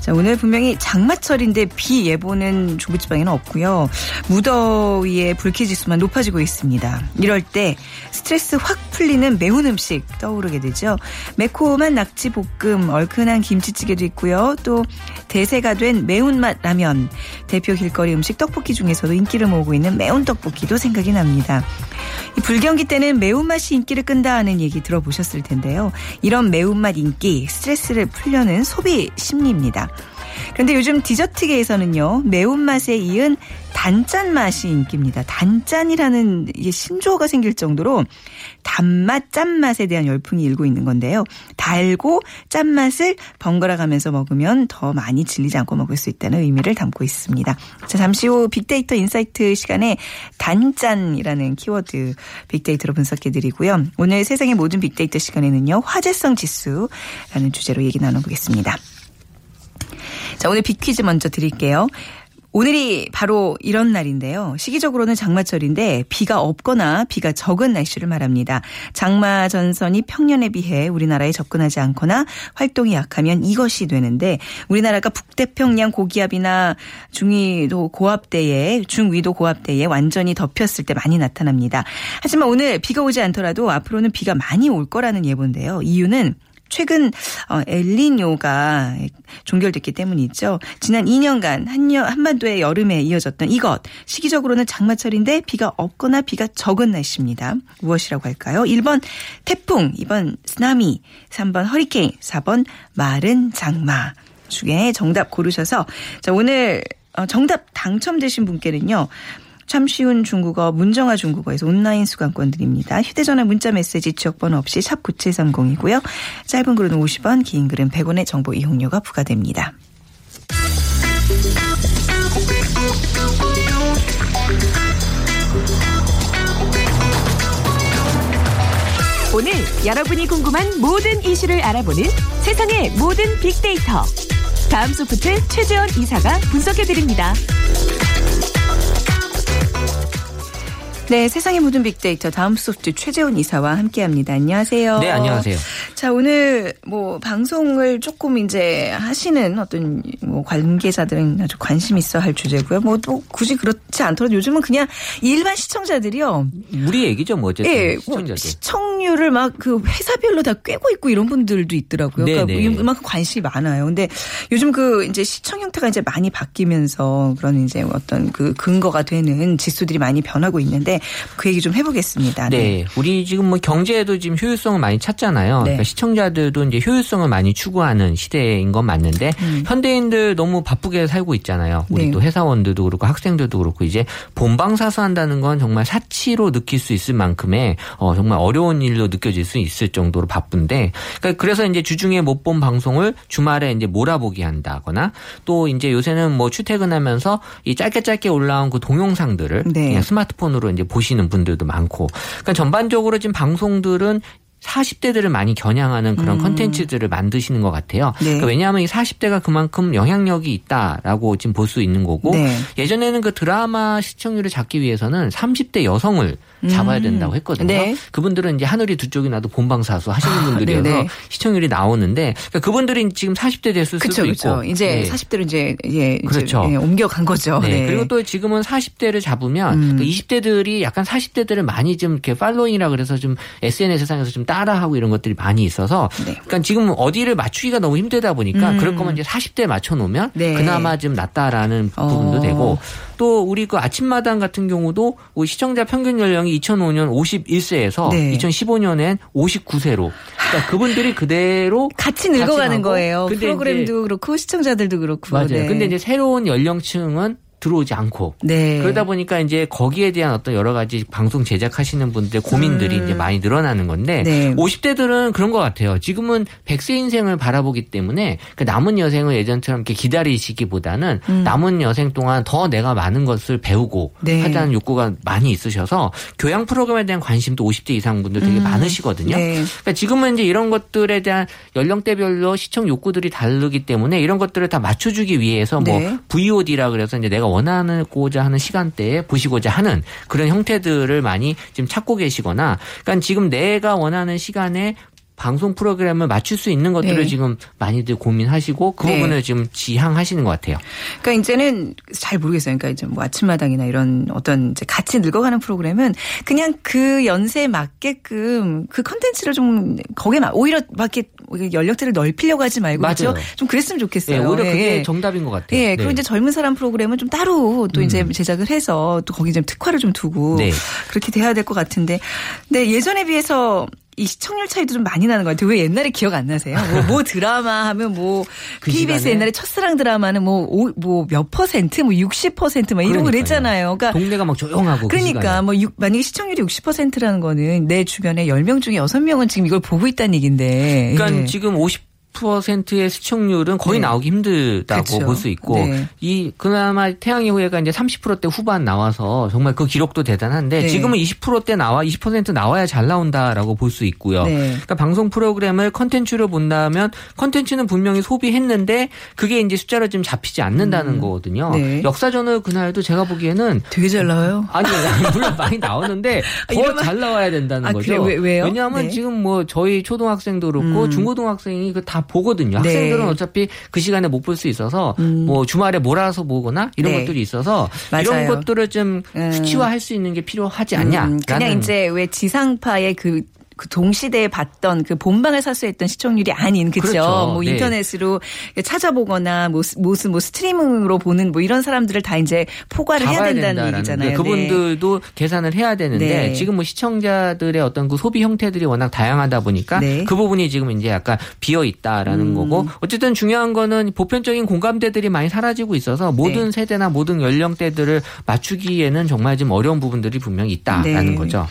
자, 오늘 분명히 장마철인데 비 예보는 중부지방에는 없고요. 무더위에 불쾌지수만 높아지고 있습니다. 이럴 때 스트레스 확 풀리는 매운 음식 떠오르게 되죠. 매콤한 낙지볶음, 얼큰한 김치찌개도 있고요. 또 대세가 된 매운맛 라면, 대표 길거리 음식 떡볶이 중에서도 인기를 모으고 있는 매운 떡볶이도 생각이 납니다. 이 불경기 때는 매운맛이 인기를 끈다 하는 얘기 들어보셨을 텐데요. 이런 매운맛 인기, 스트레스를 풀려는 소비 심리입니다. 그런데 요즘 디저트계에서는요, 매운맛에 이은 단짠 맛이 인기입니다. 단짠이라는 신조어가 생길 정도로 단맛, 짠맛에 대한 열풍이 일고 있는 건데요. 달고 짠맛을 번갈아 가면서 먹으면 더 많이 질리지 않고 먹을 수 있다는 의미를 담고 있습니다. 자, 잠시 후 빅데이터 insight 시간에 단짠이라는 키워드 빅데이터로 분석해 드리고요. 오늘 세상의 모든 빅데이터 시간에는요, 화제성 지수라는 주제로 얘기 나눠보겠습니다. 자, 오늘 빅퀴즈 먼저 드릴게요. 오늘이 바로 이런 날인데요. 시기적으로는 장마철인데 비가 없거나 비가 적은 날씨를 말합니다. 장마 전선이 평년에 비해 우리나라에 접근하지 않거나 활동이 약하면 이것이 되는데 우리나라가 북태평양 고기압이나 중위도 고압대에 중위도 고압대에 완전히 덮였을 때 많이 나타납니다. 하지만 오늘 비가 오지 않더라도 앞으로는 비가 많이 올 거라는 예보인데요. 이유는 최근 어, 엘니뇨가 종결됐기 때문이죠. 지난 2년간 한여, 한반도의 여름에 이어졌던 이것 시기적으로는 장마철인데 비가 없거나 비가 적은 날씨입니다. 무엇이라고 할까요? 1번 태풍, 2번 쓰나미, 3번 허리케인, 4번 마른 장마 중에 정답 고르셔서 자 오늘 어, 정답 당첨되신 분께는요. 참 쉬운 중국어 문정아 중국어에서 온라인 수강권 드립니다. 휴대전화 문자 메시지 지역번호 없이 샵 9730이고요. 짧은 글은 50원 긴 글은 100원의 정보 이용료가 부과됩니다. 오늘 여러분이 궁금한 모든 이슈를 알아보는 세상의 모든 빅데이터. 다음 소프트 최재원 이사가 분석해 드립니다. 네, 세상의 모든 빅데이터 다음 소프트 최재훈 이사와 함께합니다. 안녕하세요. 네, 안녕하세요. 자, 오늘 뭐 방송을 조금 이제 하시는 어떤 뭐 관계자들은 아주 관심 있어 할 주제고요. 뭐 또 굳이 그렇지 않더라도 요즘은 그냥 일반 시청자들이요. 우리 얘기죠, 뭐 어쨌든 예, 뭐 시청자들. 시청률을 막 그 회사별로 다 꿰고 있고 이런 분들도 있더라고요. 네, 그러니까 네. 이만큼 관심이 많아요. 근데 요즘 그 이제 시청 형태가 이제 많이 바뀌면서 그런 이제 어떤 그 근거가 되는 지수들이 많이 변하고 있는데 그 얘기 좀 해보겠습니다. 네, 우리 지금 뭐 경제에도 지금 효율성을 많이 찾잖아요. 네. 그러니까 시청자들도 이제 효율성을 많이 추구하는 시대인 건 맞는데 현대인들 너무 바쁘게 살고 있잖아요. 우리 음. 네. 또 회사원들도 그렇고 학생들도 그렇고 이제 본방사수한다는 건 정말 사치로 느낄 수 있을 만큼의 어, 정말 어려운 일로 느껴질 수 있을 정도로 바쁜데 그러니까 그래서 이제 주중에 못 본 방송을 주말에 이제 몰아보기 한다거나 또 이제 요새는 뭐 출퇴근하면서 이 짧게 짧게 올라온 그 동영상들을 네. 그냥 스마트폰으로 이제 보시는 분들도 많고 그러니까 전반적으로 지금 방송들은 40대들을 많이 겨냥하는 그런 컨텐츠들을 만드시는 것 같아요. 음. 네. 그러니까 왜냐하면 이 40대가 그만큼 영향력이 있다라고 지금 볼 수 있는 거고 네. 예전에는 그 드라마 시청률을 잡기 위해서는 30대 여성을 잡아야 된다고 했거든요. 네. 그분들은 이제 하늘이 두 쪽이 나도 본방사수 하시는 아, 분들이어서 네네. 시청률이 나오는데 그러니까 그분들이 지금 40대 됐을 그렇죠, 수도 그렇죠. 있고 이제 네. 40대로 이제 예, 이제 그렇죠. 예, 옮겨간 거죠. 네. 그리고 또 지금은 40대를 잡으면 음. 그 20대들이 약간 40대들을 많이 좀 이렇게 팔로잉이라 그래서 좀 SNS 세상에서 좀 따라하고 이런 것들이 많이 있어서 네. 그러니까 지금 어디를 맞추기가 너무 힘들다 보니까 그럴 거면 이제 40대 맞춰 놓으면 음. 네. 그나마 좀 낫다라는 어. 부분도 되고 또 우리 그 아침마당 같은 경우도 시청자 평균 연령이 2005년 51세에서 네. 2015년엔 59세로 그러니까 그분들이 그대로 같이 늙어가는 거예요. 프로그램도 그렇고 시청자들도 그렇고. 맞아요. 네. 근데 이제 새로운 연령층은 들어오지 않고 네. 그러다 보니까 이제 거기에 대한 어떤 여러 가지 방송 제작하시는 분들의 고민들이 이제 많이 늘어나는 건데 음. 네. 50대들은 그런 것 같아요. 지금은 100세 인생을 바라보기 때문에 그 남은 여생을 예전처럼 이렇게 기다리시기보다는 남은 여생 동안 더 내가 많은 것을 배우고 음. 네. 하자는 욕구가 많이 있으셔서 교양 프로그램에 대한 관심도 50대 이상 분들 되게 많으시거든요. 네. 그러니까 지금은 이제 이런 것들에 대한 연령대별로 시청 욕구들이 다르기 때문에 이런 것들을 다 맞춰주기 위해서 뭐 네. VOD라 그래서 이제 내가 원하고자 하는 시간대에 보시고자 하는 그런 형태들을 많이 지금 찾고 계시거나 그러니까 지금 내가 원하는 시간에 방송 프로그램을 맞출 수 있는 것들을 네. 지금 많이들 고민하시고 그 네. 부분을 지금 지향하시는 것 같아요. 그러니까 이제는 잘 모르겠어요. 그러니까 이제 뭐 아침마당이나 이런 어떤 이제 같이 늙어가는 프로그램은 그냥 그 연세에 맞게끔 그 컨텐츠를 좀 거기에 막 오히려 막 이렇게 연령대를 넓히려고 하지 말고 그렇죠? 맞아요. 좀 그랬으면 네, 좋겠어요. 오히려 예, 그게 예. 정답인 것 같아요. 예, 네. 그리고 이제 젊은 사람 프로그램은 좀 따로 또 이제 음. 제작을 해서 또 거기 좀 특화를 좀 두고 네. 그렇게 돼야 될 것 같은데, 근데 예전에 비해서 이 시청률 차이도 좀 많이 나는 것 같아요. 왜 옛날에 기억 안 나세요? 뭐, 뭐 드라마 하면 뭐 그 KBS 시간에? 옛날에 첫사랑 드라마는 뭐몇 퍼센트, 뭐 60%막 이런 거 그러니까요. 그랬잖아요. 그러니까 동네가 막 조용하고 그 그러니까 시간에. 뭐 육- 만약에 시청률이 60%라는 거는 내 주변에 10명 중에 6명은 지금 이걸 보고 있다는 얘기인데. 그러니까 예. 지금 50% 의 시청률은 거의 네. 나오기 힘들다고. 볼 수 있고 네. 이 그나마 태양의 후예가 이제 30%대 후반 나와서 정말 그 기록도 대단한데 네. 지금은 20%대 나와 20% 나와야 잘 나온다라고 볼 수 있고요. 네. 그러니까 방송 프로그램을 컨텐츠로 본다면 컨텐츠는 분명히 소비했는데 그게 이제 숫자로 지금 잡히지 않는다는 거거든요. 네. 역사전을 그날도 제가 보기에는 되게 잘 나와요. 아니 물론 많이 나오는데 아, 이러면- 더잘 나와야 된다는 아, 거죠. 그래요? 왜- 왜요? 왜냐하면 네. 지금 뭐 저희 초등학생도 그렇고 음. 중고등학생이 그다 보거든요. 네. 학생들은 어차피 그 시간에 못 볼 수 있어서 음. 뭐 주말에 몰아서 보거나 이런 네. 것들이 있어서 맞아요. 이런 것들을 좀 음. 수치화할 수 있는 게 필요하지 않냐? 음, 그냥 이제 왜 지상파의 그, 그 동시대에 봤던 그 본방을 사수했던 시청률이 아닌 그죠? 그렇죠. 뭐 네. 인터넷으로 찾아보거나 뭐 무슨 뭐 스트리밍으로 보는 뭐 이런 사람들을 다 이제 포괄을 해야 된다는 된다라는 얘기잖아요. 게 그분들도 계산을 해야 되는데 네. 지금 뭐 시청자들의 어떤 그 소비 형태들이 워낙 다양하다 보니까 네. 음. 그 부분이 지금 이제 약간 비어 있다라는 거고 어쨌든 중요한 거는 보편적인 공감대들이 많이 사라지고 있어서 모든 네. 세대나 모든 연령대들을 맞추기에는 정말 좀 어려운 부분들이 분명히 있다라는 네. 거죠.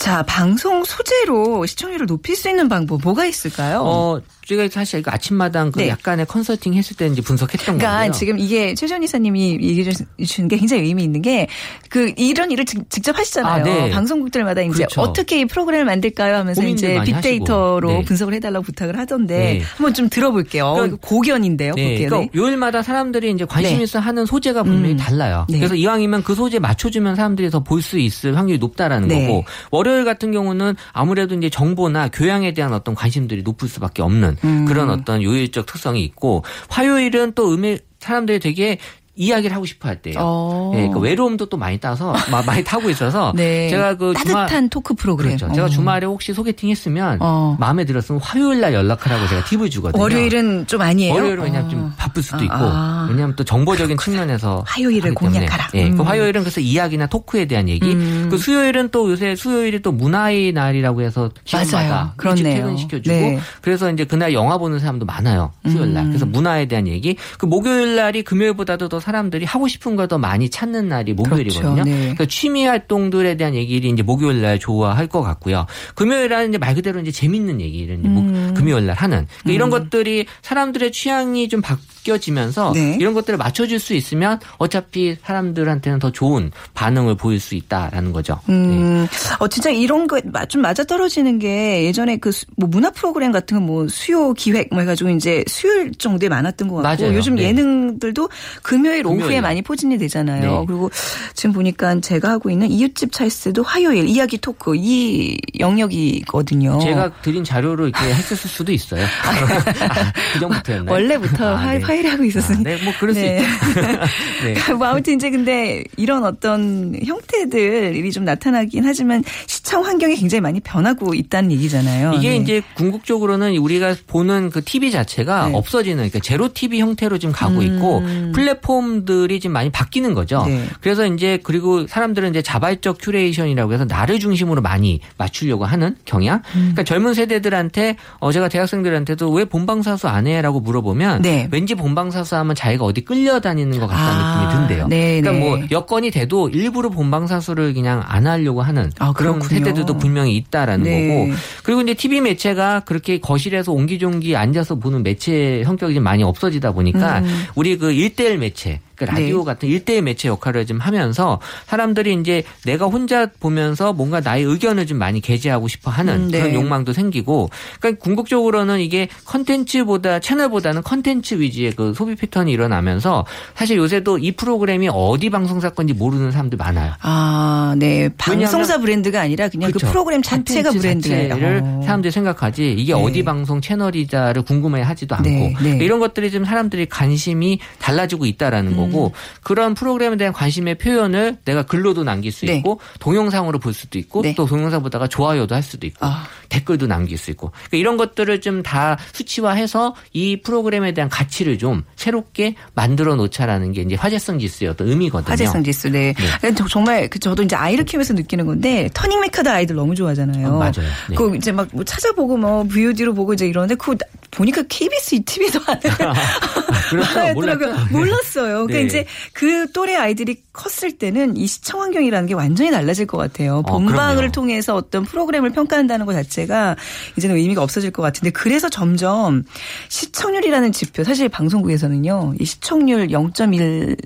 자 방송 소재로 시청률을 높일 수 있는 방법 뭐가 있을까요? 어, 제가 사실 그 아침마당 그 네. 약간의 컨설팅 했을 때 이제 분석했던 그러니까 건데요. 지금 이게 최전 이사님이 얘기해 주시는 게 굉장히 의미 있는 게 그 이런 일을 직- 직접 하시잖아요. 아, 네. 방송국들마다 이제 그렇죠. 어떻게 이 프로그램을 만들까요 하면서 이제 빅데이터로. 네. 분석을 해달라고 부탁을 하던데 네. 한번 좀 들어볼게요. 그러니까- 고견인데요. 네, 고견. 그러니까 요일마다 사람들이 이제 관심 네. 있어 하는 소재가 분명히 음. 달라요. 네. 그래서 이왕이면 그 소재 맞춰주면 사람들이 더 볼 수 있을 확률이 높다라는 네. 거고 월요일 같은 경우는 아무래도 이제 정보나 교양에 대한 어떤 관심들이 높을 수밖에 없는 음. 그런 어떤 요일적 특성이 있고 화요일은 또 음에 사람들이 되게 이야기를 하고 싶어 할 때예요. 어. 예, 그 외로움도 또 많이 따서 마- 많이 타고 있어서 네. 제가 그 따뜻한 주말 토크 프로그램. 그렇죠. 제가 어. 주말에 혹시 소개팅 했으면 어. 마음에 들었으면 화요일 날 연락하라고 제가 팁을 주거든요. 월요일은 좀 아니에요. 월요일은 왜냐면 어. 좀 바쁠 수도 아, 있고 아. 왜냐하면 또 정보적인 측면에서 화요일을. 공략하라. 예, 그 음. 화요일은 그래서 이야기나 토크에 대한 얘기. 음. 그 수요일은 또 요새 수요일이 또 문화의 날이라고 해서. 시간마다 일찍. 퇴근시켜주고 네. 그래서 이제 그날 영화 보는 사람도 많아요. 수요일 날. 음. 그래서 문화에 대한 얘기. 그 목요일 날이 금요일보다도 더 사람들이 하고 싶은 걸 더 많이 찾는 날이 목요일이거든요. 그렇죠. 네. 그러니까 취미 활동들에 대한 얘기를 이제 목요일 날 좋아할 것 같고요. 금요일 날은 이제 말 그대로 이제 재밌는 얘기를 이제 목- 음. 금요일 날 하는 그러니까 이런 것들이 사람들의 취향이 좀 바뀌 어지면서 네. 이런 것들을 맞춰줄 수 있으면 어차피 사람들한테는 더 좋은 반응을 보일 수 있다라는 거죠. 네. 음, 어, 진짜 이런 거 좀 맞아 떨어지는 게 예전에 그 뭐 문화 프로그램 같은 거 뭐 수요 기획 뭐 해가지고 이제 수요일 정도에 많았던 것 같고 맞아요. 요즘 네. 예능들도 금요일 오후에 금요일. 많이 포진이 되잖아요. 네. 그리고 지금 보니까 제가 하고 있는 이웃집 찰스도 화요일 이야기 토크 이 영역이거든요. 제가 드린 자료를 이렇게 했을 수도 있어요. 아, 그 전부터였나요? 원래부터 아, 화, 네. 화요일에 하고 있었으니. 아, 네, 뭐 그럴 네. 수 있죠. 네. 뭐 아무튼 이제 근데 이런 어떤 형태들이 좀 나타나긴 하지만 시- 시청 환경이 굉장히 많이 변하고 있다는 얘기잖아요. 이게 네. 이제 궁극적으로는 우리가 보는 그 TV 자체가 네. 없어지는 그러니까 제로 TV 형태로 지금 가고 있고 플랫폼들이 지금 많이 바뀌는 거죠. 음. 네. 그래서 이제 그리고 사람들은 이제 자발적 curation이라고 해서 나를 중심으로 많이 맞추려고 하는 경향. 음. 그러니까 젊은 세대들한테 어 제가 대학생들한테도 왜 본방사수 안 해라고 물어보면 네. 왠지 본방사수 하면 자기가 어디 끌려다니는 것 같다는 아, 느낌이 든대요. 네, 그러니까 네. 뭐 여건이 돼도 일부러 본방사수를 그냥 안 하려고 하는 아, 그런 그렇군요. 세대들도 분명히 있다라는 네. 거고 그리고 이제 TV 매체가 그렇게 거실에서 옹기종기 앉아서 보는 매체 성격이 좀 많이 없어지다 보니까 음. 우리 그 1대1 매체 그 라디오 네. 같은 1대1 매체 역할을 좀 하면서 사람들이 이제 내가 혼자 보면서 뭔가 나의 의견을 좀 많이 게재하고 싶어 하는 음, 네. 그런 욕망도 생기고 그러니까 궁극적으로는 이게 컨텐츠보다 채널보다는 컨텐츠 위주의 그 소비 패턴이 일어나면서 사실 요새도 이 프로그램이 어디 방송사 건지 모르는 사람들 많아요. 아, 네. 방송사 브랜드가 아니라 그냥 그 그렇죠. 프로그램 자체가. 자체를 어. 사람들이 생각하지 이게 네. 어디 방송 채널이자를 궁금해 하지도 않고 네, 네. 이런 것들이 좀 사람들이 관심이 달라지고 있다라는 음. 거고 그런 프로그램에 대한 관심의 표현을 내가 글로도 남길 수 네. 있고 동영상으로 볼 수도 있고 네. 또 동영상 보다가 좋아요도 할 수도 있고 아. 댓글도 남길 수 있고 그러니까 이런 것들을 좀 다 수치화해서 이 프로그램에 대한 가치를 좀 새롭게 만들어 놓자라는 게 이제 화제성 지수의 어떤 의미거든요. 화제성 지수, 네. 저- 정말 그 저도 이제 아이를 키우면서 느끼는 건데 터닝 메카드 아이들 너무 좋아하잖아요. 어, 맞아요. 네. 그 이제 막 뭐 찾아보고 뭐 VOD로 보고 이제 이러는데 그 보니까 KBS TV도 안 해. 하더라고요. 몰랐죠? 몰랐어요. 그러니까 네. 이제 그 또래 아이들이 컸을 때는 이 시청 환경이라는 게 완전히 달라질 것 같아요. 본방을 그럼요. 통해서 어떤 프로그램을 평가한다는 것 자체 가 이제는 의미가 없어질 것 같은데 그래서 점점 시청률이라는 지표 사실 방송국에서는요 이 시청률 0.1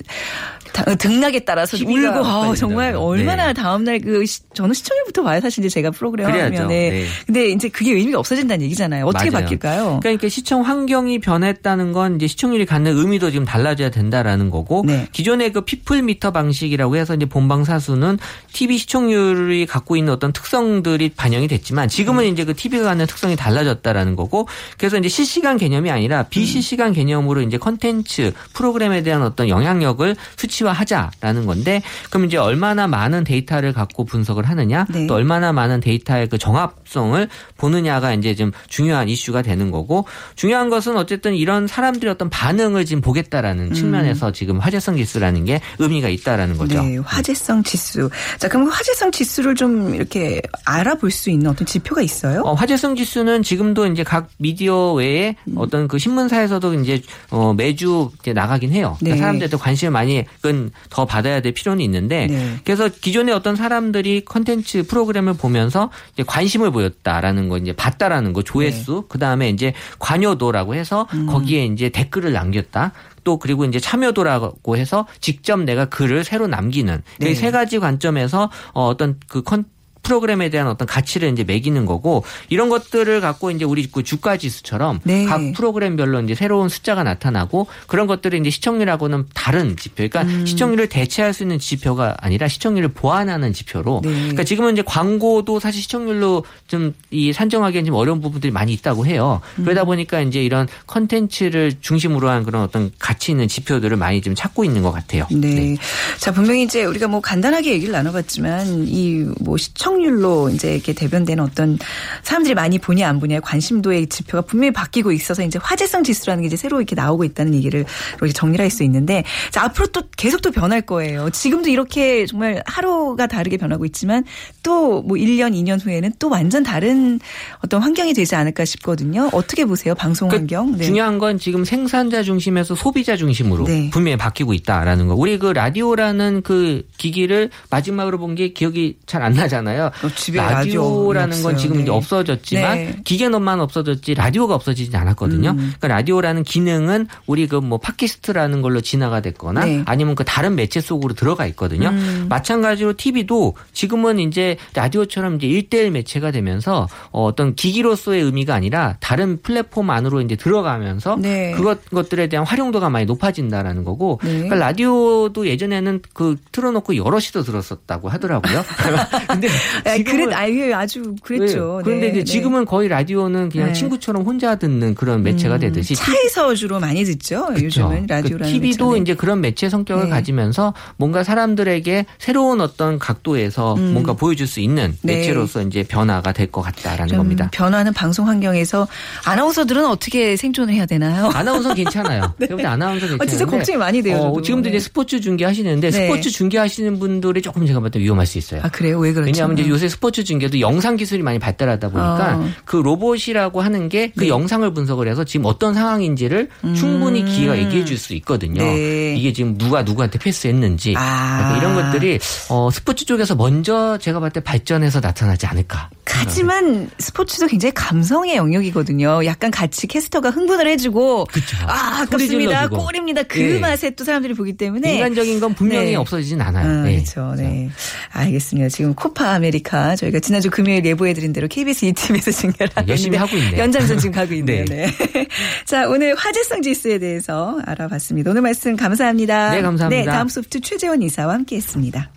다- 등락에 따라서 울고 아, 정말 된다고요. 얼마나 네. 다음날 그 시- 저는 시청률부터 봐요 사실 이제 제가 프로그램 그래야죠. 하면 네. 근데 이제 그게 의미가 없어진다는 얘기잖아요 어떻게 맞아요. 바뀔까요? 그러니까 시청 환경이 변했다는 건 이제 시청률이 갖는 의미도 지금 달라져야 된다라는 거고 네. 기존의 그 피플 미터 방식이라고 해서 이제 본방 사수는 TV 시청률이 갖고 있는 어떤 특성들이 반영이 됐지만 지금은 음. 이제 그 TV가 갖는 특성이 달라졌다라는 거고 그래서 이제 실시간 개념이 아니라 비실시간 개념으로 이제 컨텐츠 프로그램에 대한 어떤 영향력을 수치 화하자라는 건데 그럼 이제 얼마나 많은 데이터를 갖고 분석을 하느냐 네. 또 얼마나 많은 데이터의 그 정합성을 보느냐가 이제 좀 중요한 이슈가 되는 거고 중요한 것은 어쨌든 이런 사람들의 어떤 반응을 지금 보겠다라는 측면에서 지금 화제성 지수라는 게 의미가 있다라는 거죠. 네, 화제성 지수. 자, 그럼 그 화제성 지수를 좀 이렇게 알아볼 수 있는 어떤 지표가 있어요? 어, 화제성 지수는 지금도 이제 각 미디어 외에 음. 어떤 그 신문사에서도 이제 어, 매주 이제 나가긴 해요. 그러니까 네. 사람들도 관심을 많이 그건 더 받아야 될 필요는 있는데 네. 그래서 기존에 어떤 사람들이 컨텐츠 프로그램을 보면서 이제 관심을 보였다라는 거 이제 봤다라는 거 조회수 네. 그 다음에 이제 관여도라고 해서 음. 거기에 이제 댓글을 남겼다. 또 그리고 이제 참여도라고 해서 직접 내가 글을 새로 남기는 네. 이 세 가지 관점에서 어, 어떤 그 컨, 프로그램에 대한 어떤 가치를 이제 매기는 거고 이런 것들을 갖고 이제 우리 그 주가 지수처럼 네. 각 프로그램별로 이제 새로운 숫자가 나타나고 그런 것들이 이제 시청률하고는 다른 지표. 그러니까 음. 시청률을 대체할 수 있는 지표가 아니라 시청률을 보완하는 지표로. 네. 그러니까 지금은 이제 광고도 사실 시청률로 좀 이 산정하기엔 좀 어려운 부분들이 많이 있다고 해요. 그러다 음. 보니까 이제 이런 컨텐츠를 중심으로 한 그런 어떤 가치 있는 지표들을 많이 좀 찾고 있는 것 같아요. 네. 자, 분명히 이제 우리가 뭐 간단하게 얘기를 나눠봤지만 이 뭐 시청 률로 이제 이렇게 대변되는 어떤 사람들이 많이 보냐 안 보냐의 관심도의 지표가 분명히 바뀌고 있어서 이제 화제성 지수라는 게 이제 새로 이렇게 나오고 있다는 얘기를 이렇게 정리를 할수 있는데 자, 앞으로 또 계속 또 변할 거예요. 지금도 이렇게 정말 하루가 다르게 변하고 있지만 또 뭐 1년, 2년 후에는 또 완전 다른 어떤 환경이 되지 않을까 싶거든요. 어떻게 보세요? 방송 그 환경? 네. 중요한 건 지금 생산자 중심에서 소비자 중심으로 네. 분명히 바뀌고 있다라는 거. 우리 그 라디오라는 그 기기를 마지막으로 본 게 기억이 잘 안 나잖아요. 어, 집에 라디오라는 건 지금. 이제 네. 없어졌지만 네. 기계놈만 없어졌지 라디오가 없어지지 않았거든요. 음. 그러니까 라디오라는 기능은 우리 그 뭐 팟캐스트라는 걸로 진화가 됐거나 네. 아니면 그 다른 매체 속으로 들어가 있거든요. 음. 마찬가지로 TV도 지금은 이제 라디오처럼 이제 1대1 매체가 되면서 어, 어떤 기기로서의 의미가 아니라 다른 플랫폼 안으로 이제 들어가면서 네. 그것 것들에 대한 활용도가 많이 높아진다라는 거고 네. 그러니까 라디오도 예전에는 그 틀어놓고 여럿이서 들었었다고 하더라고요. 근데 아, 지금은- 그랬, 아유, 아주 그랬죠. 네. 그런데 네, 이제 네. 지금은 거의 라디오는 그냥 네. 친구처럼 혼자 듣는 그런 매체가 되듯이 차에서 주로 많이 듣죠. 요즘은 라디오라는 TV도 매체는. 이제 그런 매체 성격을 네. 가지면서 뭔가 사람들에게 새로운 어떤 각도에서 뭔가 보여줄 수 있는 음. 네. 매체로서 이제 변화가 될 것 같다라는 좀 겁니다. 변화하는 방송 환경에서 아나운서들은 어떻게 생존을 해야 되나요? 아나운서 괜찮아요. 여기 아나운서 괜찮은데. 어, 진짜 걱정이 많이 돼요, 어. 지금도 네. 이제 스포츠 중계 하시는데 네. 스포츠 중계 하시는 분들이 조금 제가 봤을 때 위험할 수 있어요. 아 그래요? 왜 그렇죠? 왜냐하면 이제 요새 스포츠 중계도 영상 기술이 많이 발달하다 보니까 어. 그 로봇이라고 하는 게그 네. 영상을 분석을 해서 지금 어떤 상황인지를 충분히 기계가 얘기해 줄 수 있거든요. 음. 네. 이게 지금 누가 누구한테 패스했는지 아. 그러니까 이런 것들이 어, 스포츠 쪽에서 먼저 제가 봤을 때 발전해서 나타나지 않을까. 하지만 스포츠도 굉장히 감성의 영역이거든요. 약간 같이 캐스터가 흥분을 해주고 아 소리 아깝습니다. 골입니다. 그 예. 맛에 또 사람들이 보기 때문에 인간적인 건 분명히 네. 없어지진 않아요. 아, 네. 그렇죠. 네. 알겠습니다. 지금 코파 아메리카 저희가 지난주 금요일 예보해드린 대로 KBS 2TV에서 중계를 하고 열심히 하고 있네요. 연장선 지금 가고 있네요. 네. 네. 자, 오늘 화제성 지수에 대해서 알아봤습니다. 오늘 말씀 감사합니다. 네, 감사합니다. 네, 다음소프트 최재원 이사와 함께했습니다.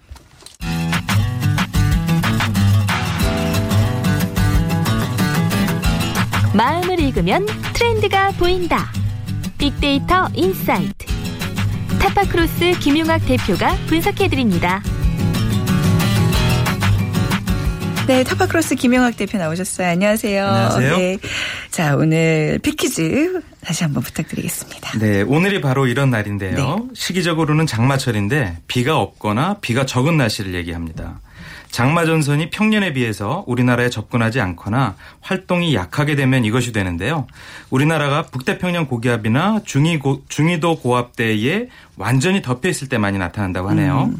마음을 읽으면 트렌드가 보인다. 빅데이터 insight. 타파크로스 김용학 대표가 분석해드립니다. 네, 타파크로스 김영학 대표 나오셨어요. 안녕하세요. 안녕하세요. 네. 자, 오늘 빅퀴즈 다시 한번 부탁드리겠습니다. 네, 오늘이 바로 이런 날인데요. 네. 시기적으로는 장마철인데 비가 없거나 비가 적은 날씨를 얘기합니다. 장마 전선이 평년에 비해서 우리나라에 접근하지 않거나 활동이 약하게 되면 이것이 되는데요. 우리나라가 북태평양 고기압이나 중위고, 중위도 고압대에 완전히 덮여 있을 때 많이 나타난다고 하네요. 음.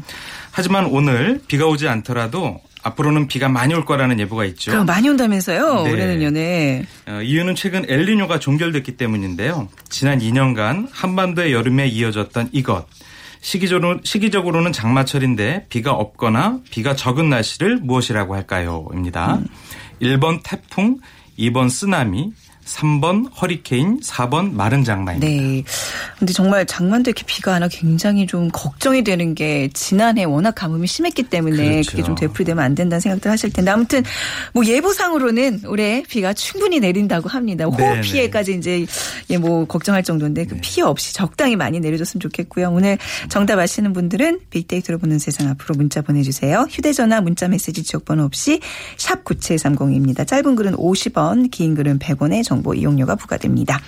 하지만 오늘 비가 오지 않더라도 앞으로는 비가 많이 올 거라는 예보가 있죠. 그럼 많이 온다면서요? 네. 올해는요, 네. 어, 이유는 최근 엘니뇨가 종결됐기 때문인데요. 지난 2년간 한반도의 여름에 이어졌던 이것. 시기적으로, 시기적으로는 장마철인데 비가 없거나 비가 적은 날씨를 무엇이라고 할까요? 입니다. 1번 태풍, 2번 쓰나미, 3번 허리케인, 4번 마른 장마입니다. 네. 근데 정말 장마도 이렇게 비가 안 와 굉장히 좀 걱정이 되는 게 지난해 워낙 가뭄이 심했기 때문에 그렇죠. 그게좀 되풀이되면 안 된다는 생각들 하실 텐데 아무튼 뭐 예보상으로는 올해 비가 충분히 내린다고 합니다. 호우 네네. 피해까지 이제 예 뭐 걱정할 정도인데 그 피해 없이 적당히 많이 내려줬으면 좋겠고요. 오늘 정답 아시는 분들은 빅데이터로 보는 세상 앞으로 문자 보내주세요. 휴대전화 문자 메시지 지역번호 없이 샵 9730입니다. 짧은 글은 50원, 긴 글은 100원의 정보 이용료가 부과됩니다.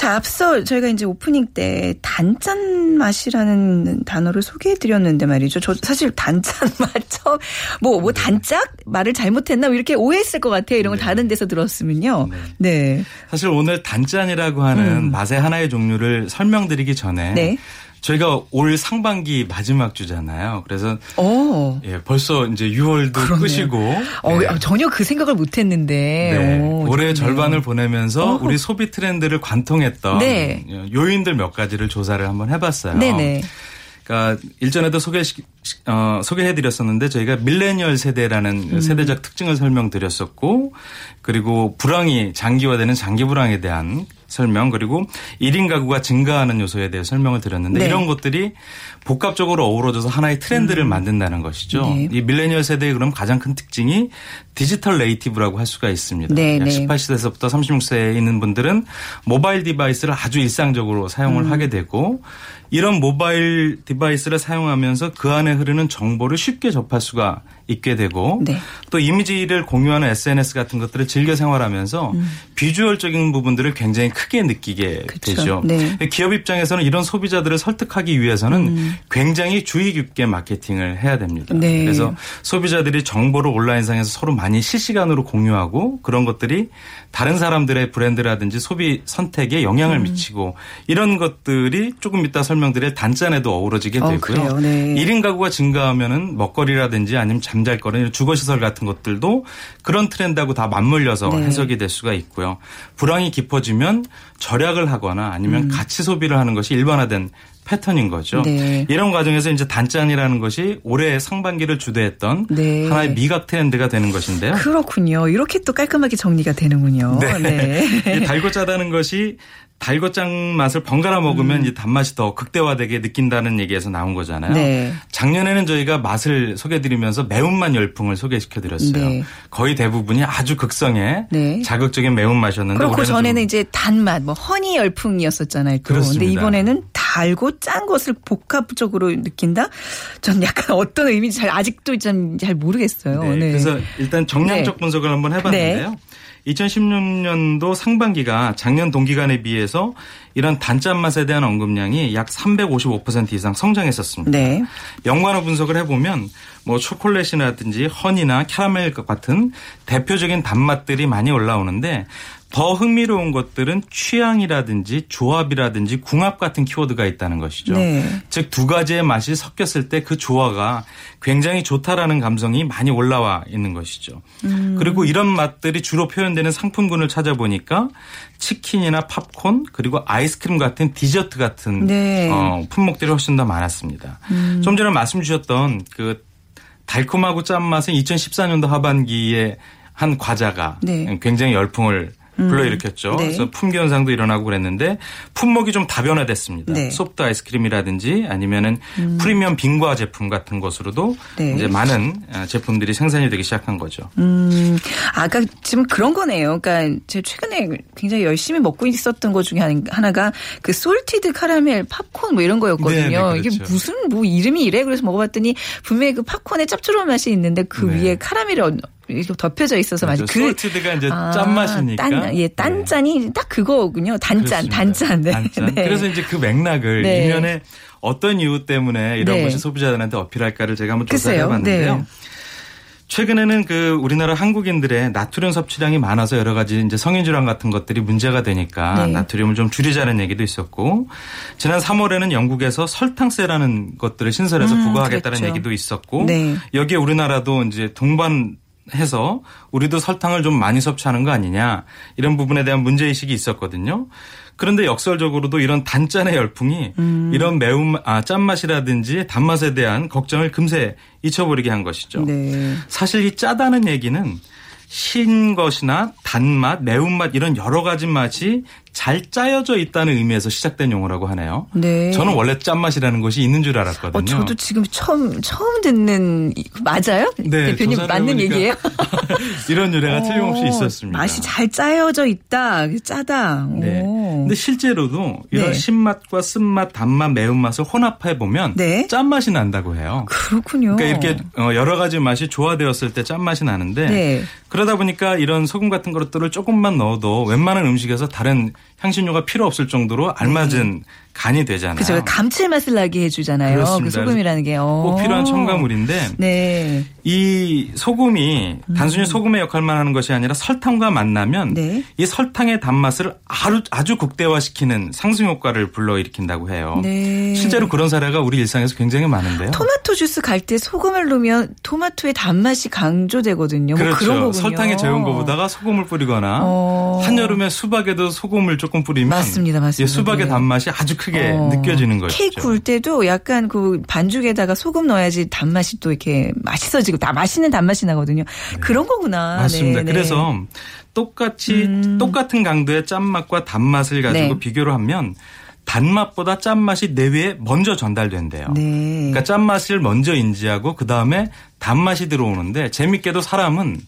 자, 앞서 저희가 이제 오프닝 때 단짠 맛이라는 단어를 소개해 드렸는데 말이죠. 저 사실 단짠 맛 처음 뭐, 뭐 단짝? 말을 잘못했나? 뭐 이렇게 오해했을 것 같아요. 이런 걸 다른 데서 들었으면요. 네. 사실 오늘 단짠이라고 하는 맛의 하나의 종류를 설명드리기 전에 음. 네. 저희가 올 상반기 마지막 주잖아요. 그래서 어. 예, 벌써 이제 6월도 그러네요. 끝이고 어, 네. 전혀 그 생각을 못 했는데. 네. 오, 올해 좋네요. 절반을 보내면서 어. 우리 소비 트렌드를 관통했던 네. 요인들 몇 가지를 조사를 한번 해 봤어요. 네네. 그러니까 일전에도 소개 어, 소개해드렸었는데 저희가 밀레니얼 세대라는 음. 세대적 특징을 설명드렸었고 그리고 불황이 장기화되는 장기 불황에 대한 설명 그리고 1인 가구가 증가하는 요소에 대해 설명을 드렸는데 네. 이런 것들이 복합적으로 어우러져서 하나의 트렌드를 만든다는 것이죠. 네. 이 밀레니얼 세대의 그럼 가장 큰 특징이 디지털 native라고 할 수가 있습니다. 네, 약 네. 18세에서부터 36세에 있는 분들은 모바일 device를 아주 일상적으로 사용을 음. 하게 되고 이런 모바일 device를 사용하면서 그 안에 흐르는 정보를 쉽게 접할 수가 있게 되고 네. 또 이미지를 공유하는 SNS 같은 것들을 즐겨 생활하면서 비주얼적인 부분들을 굉장히 크게 느끼게 음. 그쵸. 되죠. 네. 기업 입장에서는 이런 소비자들을 설득하기 위해서는 굉장히 주의 깊게 마케팅을 해야 됩니다. 음. 네. 그래서 소비자들이 정보를 온라인상에서 서로 많이 실시간으로 공유하고 그런 것들이 다른 사람들의 브랜드라든지 소비 선택에 영향을 음. 미치고 이런 것들이 조금 이따 설명드릴 단짠에도 어우러지게 어, 되고요. 그래요. 네. 1인 가구가 증가하면은 먹거리라든지 아니면 잠 잘거리 이런 주거시설 같은 것들도 그런 트렌드하고 다 맞물려서 네. 해석이 될 수가 있고요. 불황이 깊어지면 절약을 하거나 아니면 음. 가치 소비를 하는 것이 일반화된 패턴인 거죠. 네. 이런 과정에서 이제 단짠이라는 것이 올해 상반기를 주도했던 네. 하나의 미각 트렌드가 되는 것인데요. 그렇군요. 이렇게 또 깔끔하게 정리가 되는군요. 네. 이 달고 짜다는 것이 달고 짠 맛을 번갈아 먹으면 이 단맛이 더 극대화되게 느낀다는 얘기에서 나온 거잖아요. 네. 작년에는 저희가 맛을 소개드리면서 매운맛 열풍을 소개시켜드렸어요. 네. 거의 대부분이 아주 극성의 네. 자극적인 매운맛이었는데 그리고 그 전에는 좀 이제 단맛, 뭐 허니 열풍이었었잖아요. 또. 그렇습니다. 근데 이번에는 달고 짠 것을 복합적으로 느낀다. 전 약간 어떤 의미인지 잘 아직도 좀 잘 모르겠어요. 네, 네. 그래서 일단 정량적 네. 분석을 한번 해봤는데요. 2016년도 상반기가 작년 동기간에 비해서 이런 단짠 맛에 대한 언급량이 약 355% 이상 성장했었습니다. 네. 연관어 분석을 해보면 뭐 초콜릿이라든지 허니나 캐러멜 같은 대표적인 단맛들이 많이 올라오는데 더 흥미로운 것들은 취향이라든지 조합이라든지 궁합 같은 키워드가 있다는 것이죠. 네. 즉두 가지의 맛이 섞였을 때 그 조화가 굉장히 좋다라는 감성이 많이 올라와 있는 것이죠. 음. 그리고 이런 맛들이 주로 표현되는 상품군을 찾아보니까 치킨이나 팝콘 그리고 아이스크림 같은 디저트 같은 네. 음. 어, 품목들이 훨씬 더 많았습니다. 좀 전에 말씀 주셨던 그 달콤하고 짠맛은 2014년도 하반기에 한 과자가 네. 굉장히 열풍을 불러일으켰죠. 네. 그래서 품귀 현상도 일어나고 그랬는데 품목이 좀 다변화됐습니다. 네. 음. 소프트 아이스크림이라든지 아니면은 프리미엄 빙과 제품 같은 것으로도 네. 이제 많은 어, 제품들이 생산이 되기 시작한 거죠. 음, 아까 지금 그런 거네요. 그러니까 제가 최근에 굉장히 열심히 먹고 있었던 것 중에 한- 하나가 그 salted 카라멜 팝콘 뭐 이런 거였거든요. 네, 네, 그렇죠. 이게 무슨 뭐 이름이 이래 그래서 먹어봤더니 분명히 그 팝콘에 짭조름한 맛이 있는데 그 네. 위에 카라멜이 얹- 이렇게 덮여져 있어서. 마치 그 salted가 이제 짠맛이니까. 단, 예, 단짠이 딱 그거군요. 단짠. 단짠. 네. 단짠. 네. 그래서 이제 그 맥락을 네. 이면에 어떤 이유 때문에 이런 네. 것이 소비자들한테 어필할까를 제가 한번. 조사해 봤는데요. 네. 최근에는 그 우리나라 한국인들의 나트륨 섭취량이 많아서 여러 가지 이제 성인 질환 같은 것들이 문제가 되니까 네. 나트륨을 좀 줄이자는 얘기도 있었고 지난 3월에는 영국에서 설탕세라는 것들을 신설해서 음, 부과하겠다는 그랬죠. 얘기도 있었고 네. 여기에 우리나라도 이제 동반 해서 우리도 설탕을 좀 많이 섭취하는 거 아니냐 이런 부분에 대한 문제 의식이 있었거든요. 그런데 역설적으로도 이런 단짠의 열풍이 음. 이런 매운 아 짠맛이라든지 단맛에 대한 걱정을 금세 잊혀버리게 한 것이죠. 네. 사실 이 짜다는 얘기는 신 것이나 단맛, 매운맛 이런 여러 가지 맛이 잘 짜여져 있다는 의미에서 시작된 용어라고 하네요. 네. 저는 원래 짠맛이라는 것이 있는 줄 알았거든요. 어, 저도 지금 처음, 처음 듣는, 이- 맞아요? 네, 대표님 맞는 해보니까 얘기예요? 이런 유래가 틀림없이 어, 있었습니다. 맛이 잘 짜여져 있다. 짜다. 네. 오. 근데 실제로도 이런 네. 신맛과 쓴맛, 단맛, 매운맛을 혼합해 보면 네. 짠맛이 난다고 해요. 그렇군요. 그러니까 이렇게 어, 여러 가지 맛이 조화되었을 때 짠맛이 나는데 네. 그러다 보니까 이런 소금 같은 것들을 조금만 넣어도 웬만한 음식에서 다른 향신료가 필요 없을 정도로 알맞은 간이 되잖아요. 그죠. 감칠맛을 나게 해주잖아요. 그. 소금이라는 게. 어. 꼭 필요한 첨가물인데 네. 이 소금이 단순히 소금의 역할만 하는 것이 아니라 설탕과 만나면 음. 네. 이 설탕의 단맛을 아주, 아주 극대화시키는 상승 효과를 불러일으킨다고 해요. 네. 실제로 그런 사례가 우리 일상에서 굉장히 많은데요. 토마토 주스 갈 때 소금을 넣으면 토마토의 단맛이 강조되거든요. 뭐 그렇죠. 그런 거군요. 설탕에 재운 것보다가 소금을 뿌리거나 어. 한여름에 수박에도 소금을 조금 뿌리면 맞습니다, 맞습니다. 이 수박의 네. 단맛이 아주 크게 어. 느껴지는 것이죠. 케이크 굴 때도 약간 그 반죽에다가 소금 넣어야지 단맛이 또 이렇게 맛있어지고 다 맛있는 단맛이 나거든요. 그런 거구나. 네. 맞습니다. 네, 네. 그래서 똑같이 똑같은 강도의 짠맛과 단맛을 가지고 네. 비교를 하면 단맛보다 짠맛이 뇌에 먼저 전달된대요. 네. 그러니까 짠맛을 먼저 인지하고 그 다음에 단맛이 들어오는데 재밌게도 사람은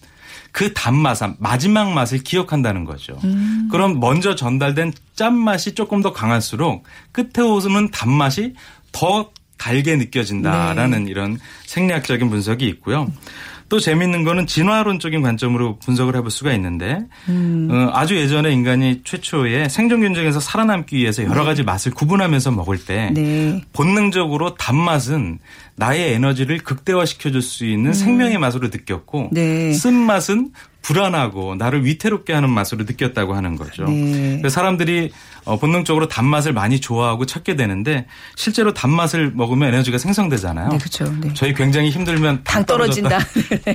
그 단맛, 마지막 맛을 기억한다는 거죠. 음. 그럼 먼저 전달된 짠맛이 조금 더 강할수록 끝에 오는 단맛이 더 달게 느껴진다라는 네. 이런 생리학적인 분석이 있고요. 또 재밌는 거는 진화론적인 관점으로 분석을 해볼 수가 있는데 음. 어, 아주 예전에 인간이 최초에 생존 경쟁에서 살아남기 위해서 여러 가지 맛을 구분하면서 먹을 때 네. 본능적으로 단맛은 나의 에너지를 극대화시켜줄 수 있는 생명의 맛으로 느꼈고 네. 쓴맛은 불안하고 나를 위태롭게 하는 맛으로 느꼈다고 하는 거죠. 네. 사람들이 어, 본능적으로 단맛을 많이 좋아하고 찾게 되는데 실제로 단맛을 먹으면 에너지가 생성되잖아요. 네, 그렇죠. 네. 저희 굉장히 힘들면 당 떨어진다. 네.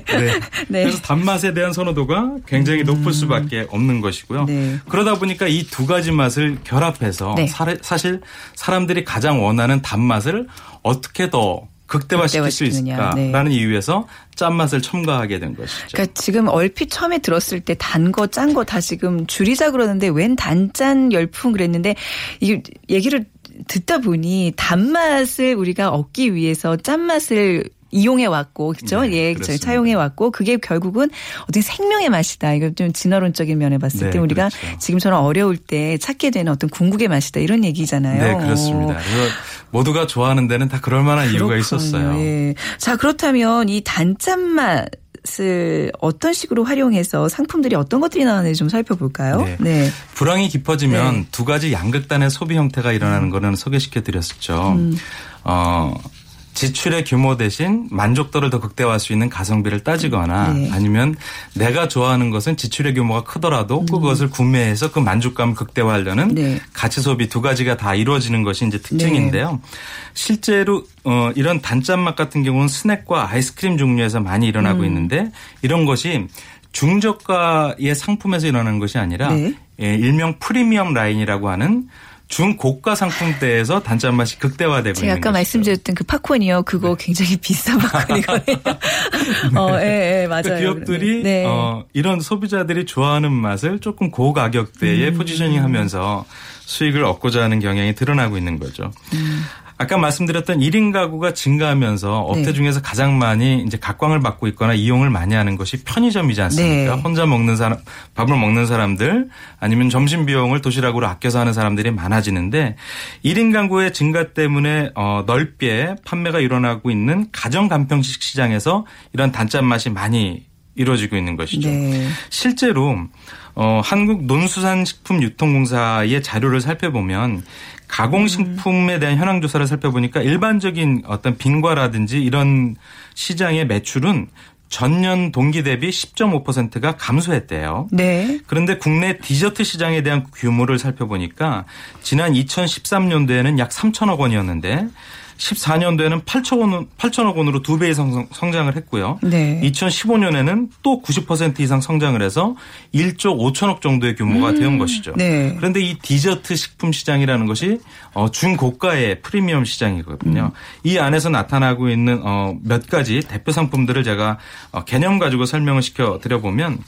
네. 그래서 단맛에 대한 선호도가 굉장히 높을 수밖에 없는 것이고요. 네. 그러다 보니까 이 두 가지 맛을 결합해서 네. 사- 사실 사람들이 가장 원하는 단맛을 어떻게 더 극대화시킬 수. 있을까라는 네. 이유에서 짠맛을 첨가하게 된 것이죠. 그러니까 지금 얼핏 처음에 들었을 때 단 거, 짠 거 다 지금 줄이자 그러는데 웬 단짠 열풍 그랬는데 이 얘기를 듣다 보니 단맛을 우리가 얻기 위해서 짠맛을 이용해 왔고 그죠? 네, 예, 그렇습니다. 차용해 왔고 그게 결국은 어떤 생명의 맛이다. 이거 좀 진화론적인 면에 봤을 네, 때 우리가 그렇죠. 지금처럼 어려울 때 찾게 되는 어떤 궁극의 맛이다 이런 얘기잖아요. 네, 그렇습니다. 모두가 좋아하는 데는 다 그럴 만한 이유가 그렇군요. 있었어요. 예. 자, 그렇다면 이 단짠맛 을 어떤 식으로 활용해서 상품들이 어떤 것들이 나왔는지 좀 살펴볼까요? 네. 불황이 깊어지면 네. 음. 두 가지 양극단의 소비 형태가 일어나는 거는 소개시켜 드렸었죠. 어, 지출의 규모 대신 만족도를 더 극대화할 수 있는 가성비를 따지거나 네. 아니면 내가 좋아하는 것은 지출의 규모가 크더라도 그것을 구매해서 그 만족감을 극대화하려는 음. 네. 가치 소비 두 가지가 다 이루어지는 것이 이제 특징인데요. 실제로 어, 이런 단짠맛 같은 경우는 스낵과 아이스크림 종류에서 많이 일어나고 음. 있는데 이런 것이 중저가의 상품에서 일어나는 것이 아니라 네. 예, 일명 프리미엄 라인이라고 하는 중고가 상품대에서 단짠맛이 극대화되고 제가 있는 아까 것이죠. 말씀드렸던 그 팝콘이요. 그거 굉장히 비싼 팝콘이거든요. 어, 예, 예, 맞아요. 그러니까 기업들이 네. 어, 이런 소비자들이 좋아하는 맛을 조금 고가격대에 음. 포지셔닝 하면서 수익을 얻고자 하는 경향이 드러나고 있는 거죠. 아까 말씀드렸던 1인 가구가 증가하면서 업태 네. 중에서 가장 많이 이제 각광을 받고 있거나 이용을 많이 하는 것이 편의점이지 않습니까? 네. 혼자 먹는 사람, 밥을 먹는 사람들 아니면 점심 비용을 도시락으로 아껴서 하는 사람들이 많아지는데 1인 가구의 증가 때문에 어, 넓게 판매가 일어나고 있는 가정 간편식 시장에서 이런 단짠 맛이 많이 이루어지고 있는 것이죠. 네. 실제로 어, 한국 농수산식품유통공사의 자료를 살펴보면 가공식품에 대한 현황 조사를 살펴보니까 일반적인 어떤 빈과라든지 이런 시장의 매출은 전년 동기 대비 10.5%가 감소했대요. 네. 그런데 국내 디저트 시장에 대한 규모를 살펴보니까 지난 2013년도에는 약 3천억 원이었는데 14년도에는 8천 원, 8천억 원으로 두배 이상 성- 성장을 했고요. 네. 2015년에는 또 90% 이상 성장을 해서 1조 5천억 정도의 규모가 된 것이죠. 네. 그런데 이 디저트 식품 시장이라는 것이 어, 중고가의 프리미엄 시장이거든요. 이 안에서 나타나고 있는 어, 몇 가지 대표 상품들을 제가 어, 개념 가지고 설명을 시켜 드려보면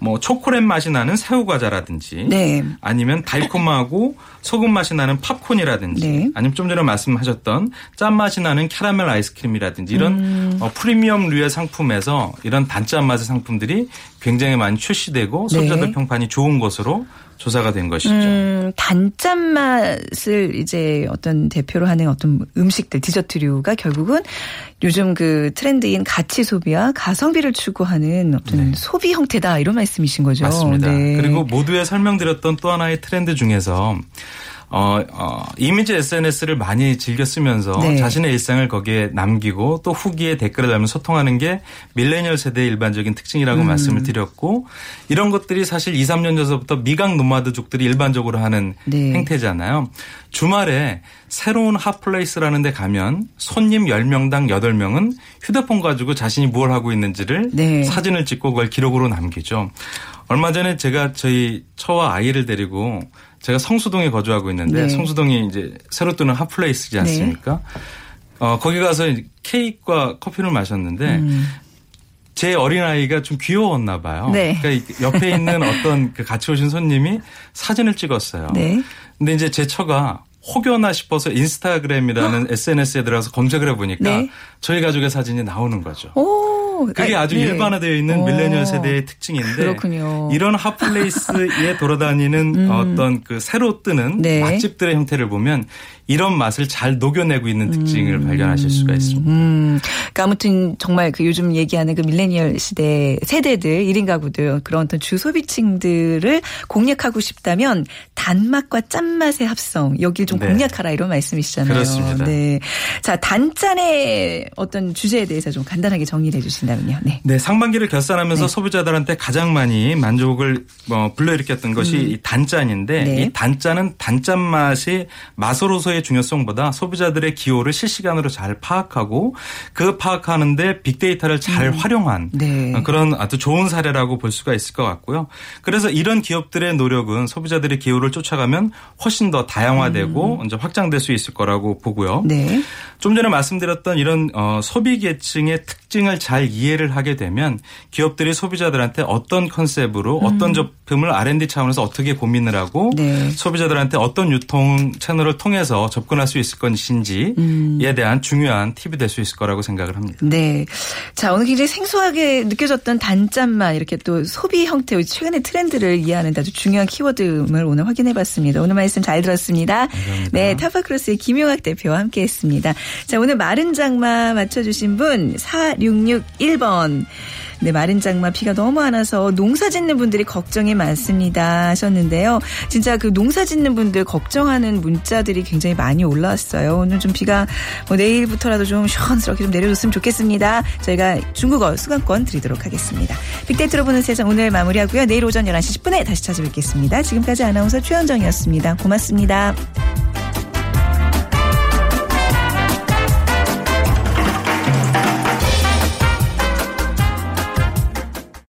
뭐 초콜릿 맛이 나는 새우 과자라든지 네. 아니면 달콤하고 소금 맛이 나는 팝콘이라든지 네. 아니면 좀 전에 말씀하셨던 짠 맛이 나는 캐러멜 아이스크림이라든지 이런 음. 어, 프리미엄류의 상품에서 이런 단짠 맛의 상품들이 굉장히 많이 출시되고 네. 소비자들 평판이 좋은 것으로 조사가 된 것이죠. 음, 단짠 맛을 이제 어떤 대표로 하는 어떤 음식들, 디저트류가 결국은 요즘 그 트렌드인 가치 소비와 가성비를 추구하는 어떤 소비 형태다 이런 말씀이신 거죠. 네. 맞습니다. 네. 그리고 모두에 설명드렸던 또 하나의 트렌드 중에서 어, 어, 이미지 SNS를 많이 즐겨 쓰면서 네. 자신의 일상을 거기에 남기고 또 후기에 댓글을 달면 소통하는 게 밀레니얼 세대의 일반적인 특징이라고 음. 말씀을 드렸고 이런 것들이 사실 2, 3년 전서부터 미각 노마드족들이 일반적으로 하는 네. 행태잖아요. 주말에 새로운 hot place라는 데 가면 손님 10명당 8명은 휴대폰 가지고 자신이 뭘 하고 있는지를 네. 사진을 찍고 그걸 기록으로 남기죠. 얼마 전에 제가 저희 처와 아이를 데리고 제가 성수동에 거주하고 있는데 네. 성수동이 이제 새로 뜨는 hot place지 않습니까? 어, 거기 가서 케이크와 커피를 마셨는데 제 어린아이가 좀 귀여웠나 봐요. 음. 네. 그러니까 옆에 있는 어떤 그 같이 오신 손님이 사진을 찍었어요. 네. 근데 이제 제 처가 혹여나 싶어서 인스타그램이라는 SNS에 들어가서 검색을 해보니까 네. 저희 가족의 사진이 나오는 거죠. 오, 그게 아, 아주 네. 일반화되어 있는 오. 밀레니얼 세대의 특징인데 그렇군요. 이런 핫플레이스에 돌아다니는 어떤 그 새로 뜨는 네. 맛집들의 형태를 보면 이런 맛을 잘 녹여내고 있는 특징을 발견하실 수가 있습니다. 음, 그러니까 아무튼 정말 그 요즘 얘기하는 그 밀레니얼 시대 세대들, 1인 가구들, 그런 어떤 주소비층들을 공략하고 싶다면 단맛과 짠맛의 합성, 여길 좀 네. 공략하라 이런 말씀이시잖아요. 그렇습니다. 네. 자, 자, 단짠의 어떤 주제에 대해서 좀 간단하게 정리를 해주 신다면요. 네. 네, 상반기를 결산하면서 네. 소비자들한테 가장 많이 만족을 어, 불러일으켰던 것이 이 단짠인데 네. 이 단짠은 단짠 맛이 맛으로서의 중요성보다 소비자들의 기호를 실시간으로 잘 파악하고 그 파악하는데 빅데이터를 잘 활용한 네. 어, 그런 아주 좋은 사례라고 볼 수가 있을 것 같고요. 그래서 이런 기업들의 노력은 소비자들의 기호를 쫓아가면 훨씬 더 다양화되고 이제 확장될 수 있을 거라고 보고요. 네. 좀 전에 말씀드렸던 이런 어, 소비 계층의 특징을 잘 이해를 하게 되면 기업들이 소비자들한테 어떤 컨셉으로 어떤 제품을 R&D 차원에서 어떻게 고민을 하고 네. 소비자들한테 어떤 유통 채널을 통해서 접근할 수 있을 것인지에 대한 중요한 팁이 될 수 있을 거라고 생각을 합니다. 네. 자, 오늘 굉장히 생소하게 느껴졌던 단짠만 이렇게 또 소비 형태의 최근의 트렌드를 이해하는 아주 중요한 키워드를 오늘 확인해 봤습니다. 오늘 말씀 잘 들었습니다. 네. 타파크로스의 김용학 대표와 함께 했습니다. 자, 오늘 마른 장마 맞춰주신 분 4661 번. 네, 마른 장마 비가 너무 안 와서 농사 짓는 분들이 걱정이 많습니다 하셨는데요. 진짜 그 농사 짓는 분들 걱정하는 문자들이 굉장히 많이 올라왔어요. 오늘 좀 비가 뭐 내일부터라도 좀 시원스럽게 좀 내려줬으면 좋겠습니다. 저희가 중국어 수강권 드리도록 하겠습니다. 빅데이터로 보는 세상 오늘 마무리하고요. 내일 오전 11시 10분에 다시 찾아뵙겠습니다. 지금까지 아나운서 최현정이었습니다. 고맙습니다.